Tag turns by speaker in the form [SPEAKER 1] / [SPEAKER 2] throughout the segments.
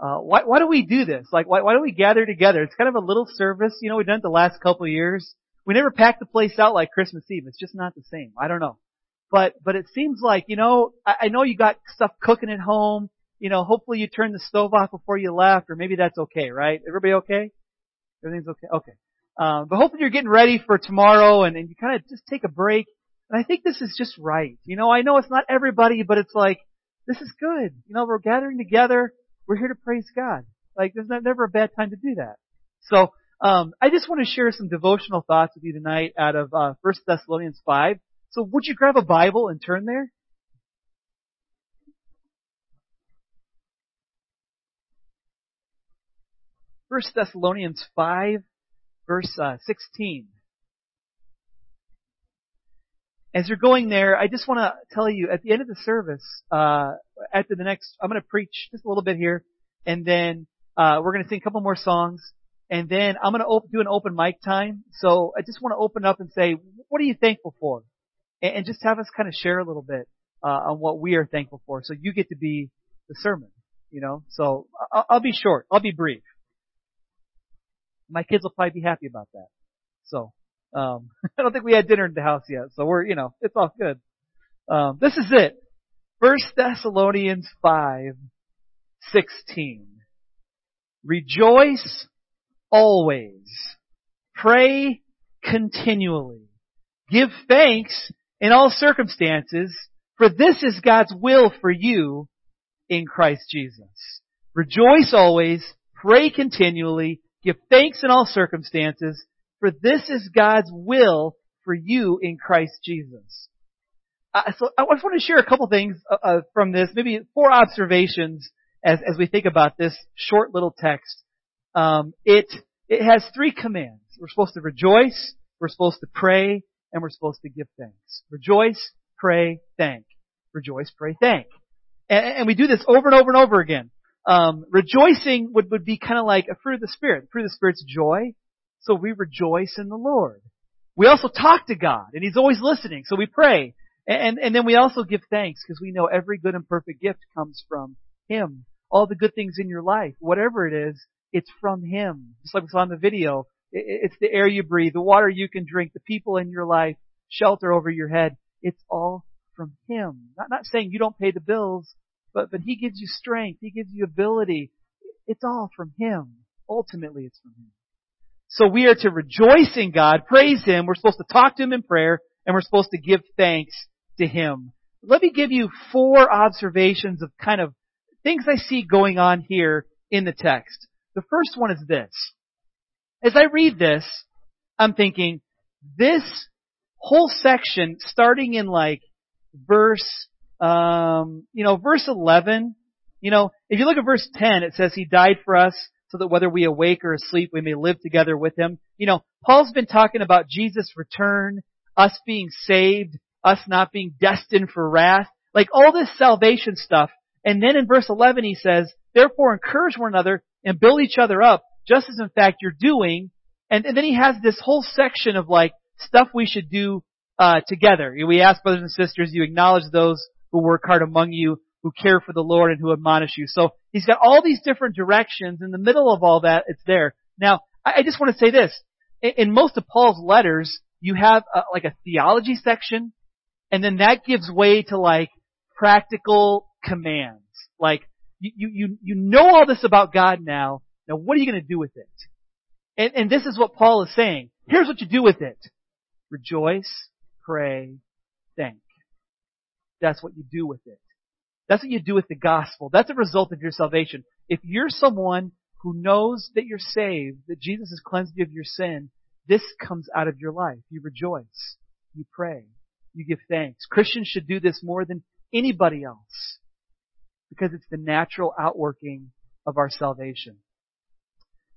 [SPEAKER 1] uh, why, why do we do this? Like, why, why do we gather together? It's kind of a little service. You know, we've done it the last couple of years. We never pack the place out like Christmas Eve. It's just not the same. I don't know. But, but it seems like, you know, I, I know you got stuff cooking at home. You know, hopefully you turned the stove off before you left, or maybe that's okay, right? Everybody okay? Everything's okay? Okay. Um, but hopefully you're getting ready for tomorrow and, and you kind of just take a break. And I think this is just right. You know, I know it's not everybody, but it's like, this is good. You know, we're gathering together. We're here to praise God. Like, there's never a bad time to do that. So, um, I just want to share some devotional thoughts with you tonight out of uh, 1 Thessalonians 5. So would you grab a Bible and turn there? First Thessalonians 5, verse uh, 16. As you're going there, I just want to tell you at the end of the service, uh, after the next, I'm going to preach just a little bit here, and then uh, we're going to sing a couple more songs, and then I'm going to op- do an open mic time. So I just want to open up and say, what are you thankful for? And, and just have us kind of share a little bit uh, on what we are thankful for. So you get to be the sermon, you know. So I'll, I'll be short. I'll be brief. My kids will probably be happy about that. So um, I don't think we had dinner in the house yet, so we're you know it's all good. Um, this is it. First Thessalonians five sixteen. Rejoice always. Pray continually. Give thanks in all circumstances, for this is God's will for you in Christ Jesus. Rejoice always, pray continually, give thanks in all circumstances, for this is God's will for you in Christ Jesus. Uh, so I just want to share a couple things uh, uh, from this, maybe four observations as, as we think about this short little text. Um, it it has three commands. We're supposed to rejoice, we're supposed to pray, and we're supposed to give thanks. Rejoice, pray, thank. Rejoice, pray, thank. And, and we do this over and over and over again. Um, rejoicing would, would be kind of like a fruit of the Spirit. The fruit of the Spirit's joy. So we rejoice in the Lord. We also talk to God, and He's always listening, so we pray. And, and then we also give thanks because we know every good and perfect gift comes from Him. All the good things in your life, whatever it is, it's from Him. Just like we saw in the video, it's the air you breathe, the water you can drink, the people in your life, shelter over your head. It's all from Him. Not, not saying you don't pay the bills, but, but He gives you strength. He gives you ability. It's all from Him. Ultimately, it's from Him. So we are to rejoice in God, praise Him. We're supposed to talk to Him in prayer, and we're supposed to give thanks to Him. Let me give you four observations of kind of things I see going on here in the text. The first one is this. As I read this, I'm thinking, this whole section, starting in like verse, um, you know, verse 11, you know, if you look at verse 10, it says he died for us so that whether we awake or asleep, we may live together with him. You know, Paul's been talking about Jesus' return, us being saved, us not being destined for wrath, like all this salvation stuff. And then in verse 11 he says, therefore encourage one another and build each other up, just as in fact you're doing. And, and then he has this whole section of like stuff we should do uh, together. We ask brothers and sisters, you acknowledge those who work hard among you, who care for the Lord and who admonish you. So he's got all these different directions. In the middle of all that, it's there. Now, I just want to say this. In most of Paul's letters, you have a, like a theology section, and then that gives way to like practical commands. Like, you, you, you know all this about God now. Now what are you going to do with it? And, and this is what Paul is saying. Here's what you do with it. Rejoice, pray, thank. That's what you do with it. That's what you do with the gospel. That's a result of your salvation. If you're someone who knows that you're saved, that Jesus has cleansed you of your sin, this comes out of your life. You rejoice. You pray. You give thanks. Christians should do this more than anybody else because it's the natural outworking of our salvation.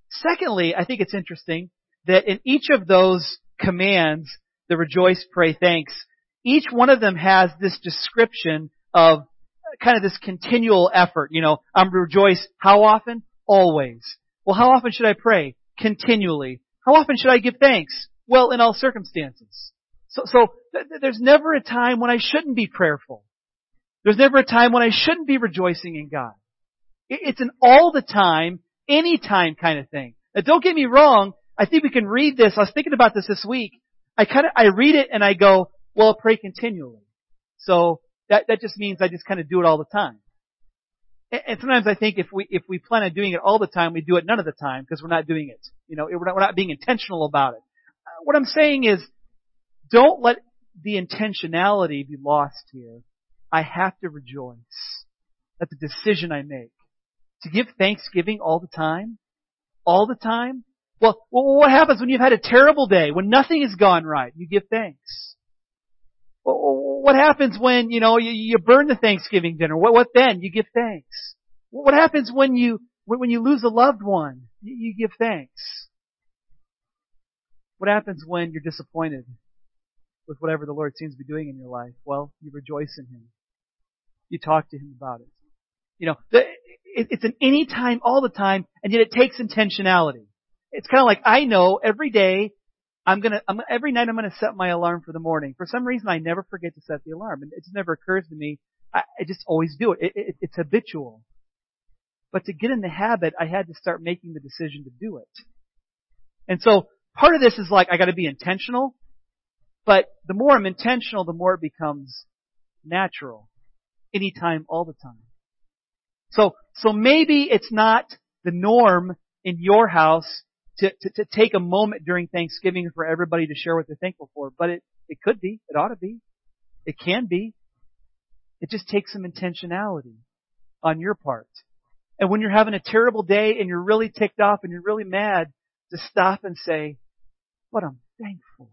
[SPEAKER 1] Secondly, I think it's interesting that in each of those commands, the rejoice, pray, thanks, each one of them has this description of kind of this continual effort. You know, I'm rejoice how often? Always. Well, how often should I pray? Continually. How often should I give thanks? Well, in all circumstances. So, so th- there's never a time when I shouldn't be prayerful. There's never a time when I shouldn't be rejoicing in God. It's an all the time, anytime kind of thing. Now don't get me wrong. I think we can read this. I was thinking about this this week. I kind of, I read it and I go, well, pray continually. So that, that just means I just kind of do it all the time. And, and sometimes I think if we, if we plan on doing it all the time, we do it none of the time because we're not doing it. You know, we're not, we're not being intentional about it. Uh, what I'm saying is, don't let the intentionality be lost here. I have to rejoice at the decision I make. To give thanksgiving all the time? All the time? Well, well, what happens when you've had a terrible day, when nothing has gone right? You give thanks. What happens when, you know, you, you burn the Thanksgiving dinner? What, what then? You give thanks. What happens when you, when you lose a loved one? You, you give thanks. What happens when you're disappointed with whatever the Lord seems to be doing in your life? Well, you rejoice in Him. You talk to Him about it. You know, it's an anytime, all the time, and yet it takes intentionality. It's kind of like I know every day I'm gonna, I'm, every night I'm gonna set my alarm for the morning. For some reason I never forget to set the alarm, and it just never occurs to me. I, I just always do it. It, it. It's habitual. But to get in the habit, I had to start making the decision to do it. And so part of this is like I got to be intentional, but the more I'm intentional, the more it becomes natural. Anytime, all the time. So, so maybe it's not the norm in your house to, to, to take a moment during Thanksgiving for everybody to share what they're thankful for, but it, it could be. It ought to be. It can be. It just takes some intentionality on your part. And when you're having a terrible day and you're really ticked off and you're really mad, to stop and say, but I'm thankful.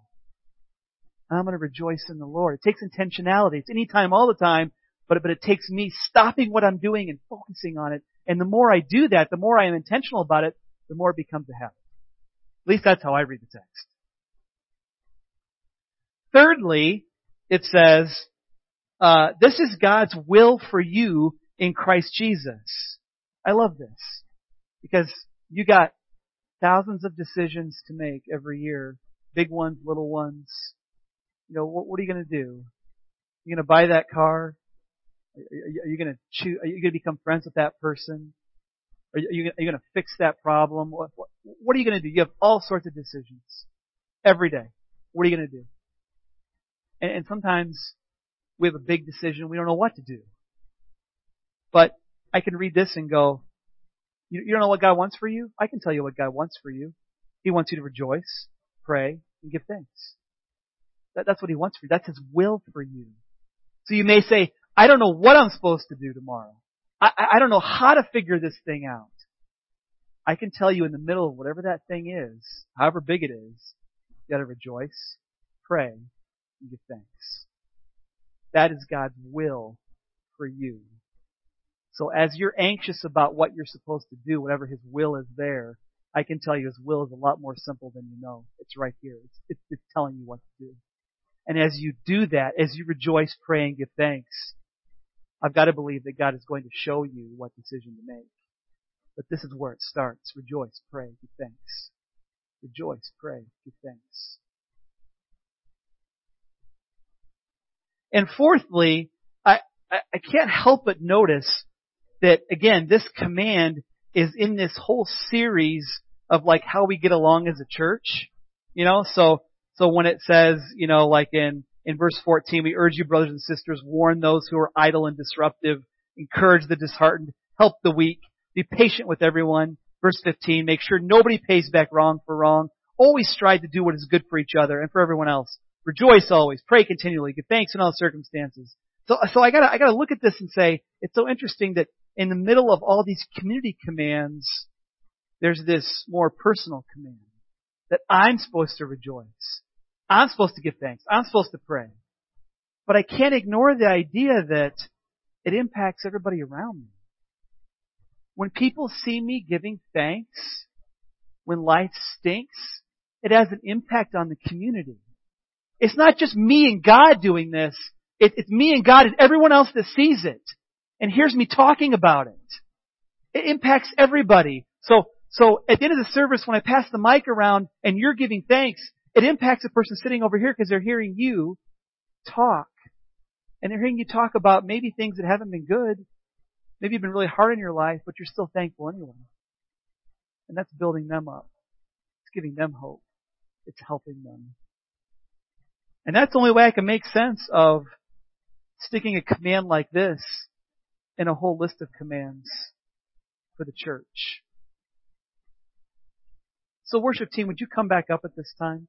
[SPEAKER 1] I'm going to rejoice in the Lord. It takes intentionality. It's anytime, all the time, but, but it takes me stopping what I'm doing and focusing on it. And the more I do that, the more I am intentional about it, the more it becomes a habit. At least that's how I read the text. Thirdly, it says, uh, this is God's will for you in Christ Jesus. I love this because you got thousands of decisions to make every year, big ones, little ones. You know, what, what are you going to do? You're going to buy that car? Are you going to choose? Are you going to become friends with that person? Are you, are you going to fix that problem? What, what, what are you going to do? You have all sorts of decisions every day. What are you going to do? And, and sometimes we have a big decision. We don't know what to do. But I can read this and go, you, you don't know what God wants for you? I can tell you what God wants for you. He wants you to rejoice, pray, and give thanks. That, that's what He wants for you. That's His will for you. So you may say, I don't know what I'm supposed to do tomorrow. I, I don't know how to figure this thing out. I can tell you in the middle of whatever that thing is, however big it is, you gotta rejoice, pray, and give thanks. That is God's will for you. So as you're anxious about what you're supposed to do, whatever His will is there, I can tell you His will is a lot more simple than you know. It's right here. It's, it's, it's telling you what to do. And as you do that, as you rejoice, pray, and give thanks, I've got to believe that God is going to show you what decision to make. But this is where it starts. Rejoice, pray, give thanks. Rejoice, pray, give thanks. And fourthly, I, I, I can't help but notice that again, this command is in this whole series of like how we get along as a church. You know, so, so when it says, you know, like in in verse 14, we urge you, brothers and sisters, warn those who are idle and disruptive, encourage the disheartened, help the weak, be patient with everyone. Verse 15, make sure nobody pays back wrong for wrong. Always strive to do what is good for each other and for everyone else. Rejoice always, pray continually, give thanks in all circumstances. So, so I gotta, I gotta look at this and say, it's so interesting that in the middle of all these community commands, there's this more personal command that I'm supposed to rejoice. I'm supposed to give thanks. I'm supposed to pray. But I can't ignore the idea that it impacts everybody around me. When people see me giving thanks, when life stinks, it has an impact on the community. It's not just me and God doing this. it's me and God and everyone else that sees it and hears me talking about it. It impacts everybody. So, so at the end of the service, when I pass the mic around and you're giving thanks, it impacts the person sitting over here because they're hearing you talk. And they're hearing you talk about maybe things that haven't been good, Maybe you've been really hard in your life, but you're still thankful anyway. And that's building them up. It's giving them hope. It's helping them. And that's the only way I can make sense of sticking a command like this in a whole list of commands for the church. So worship team, would you come back up at this time?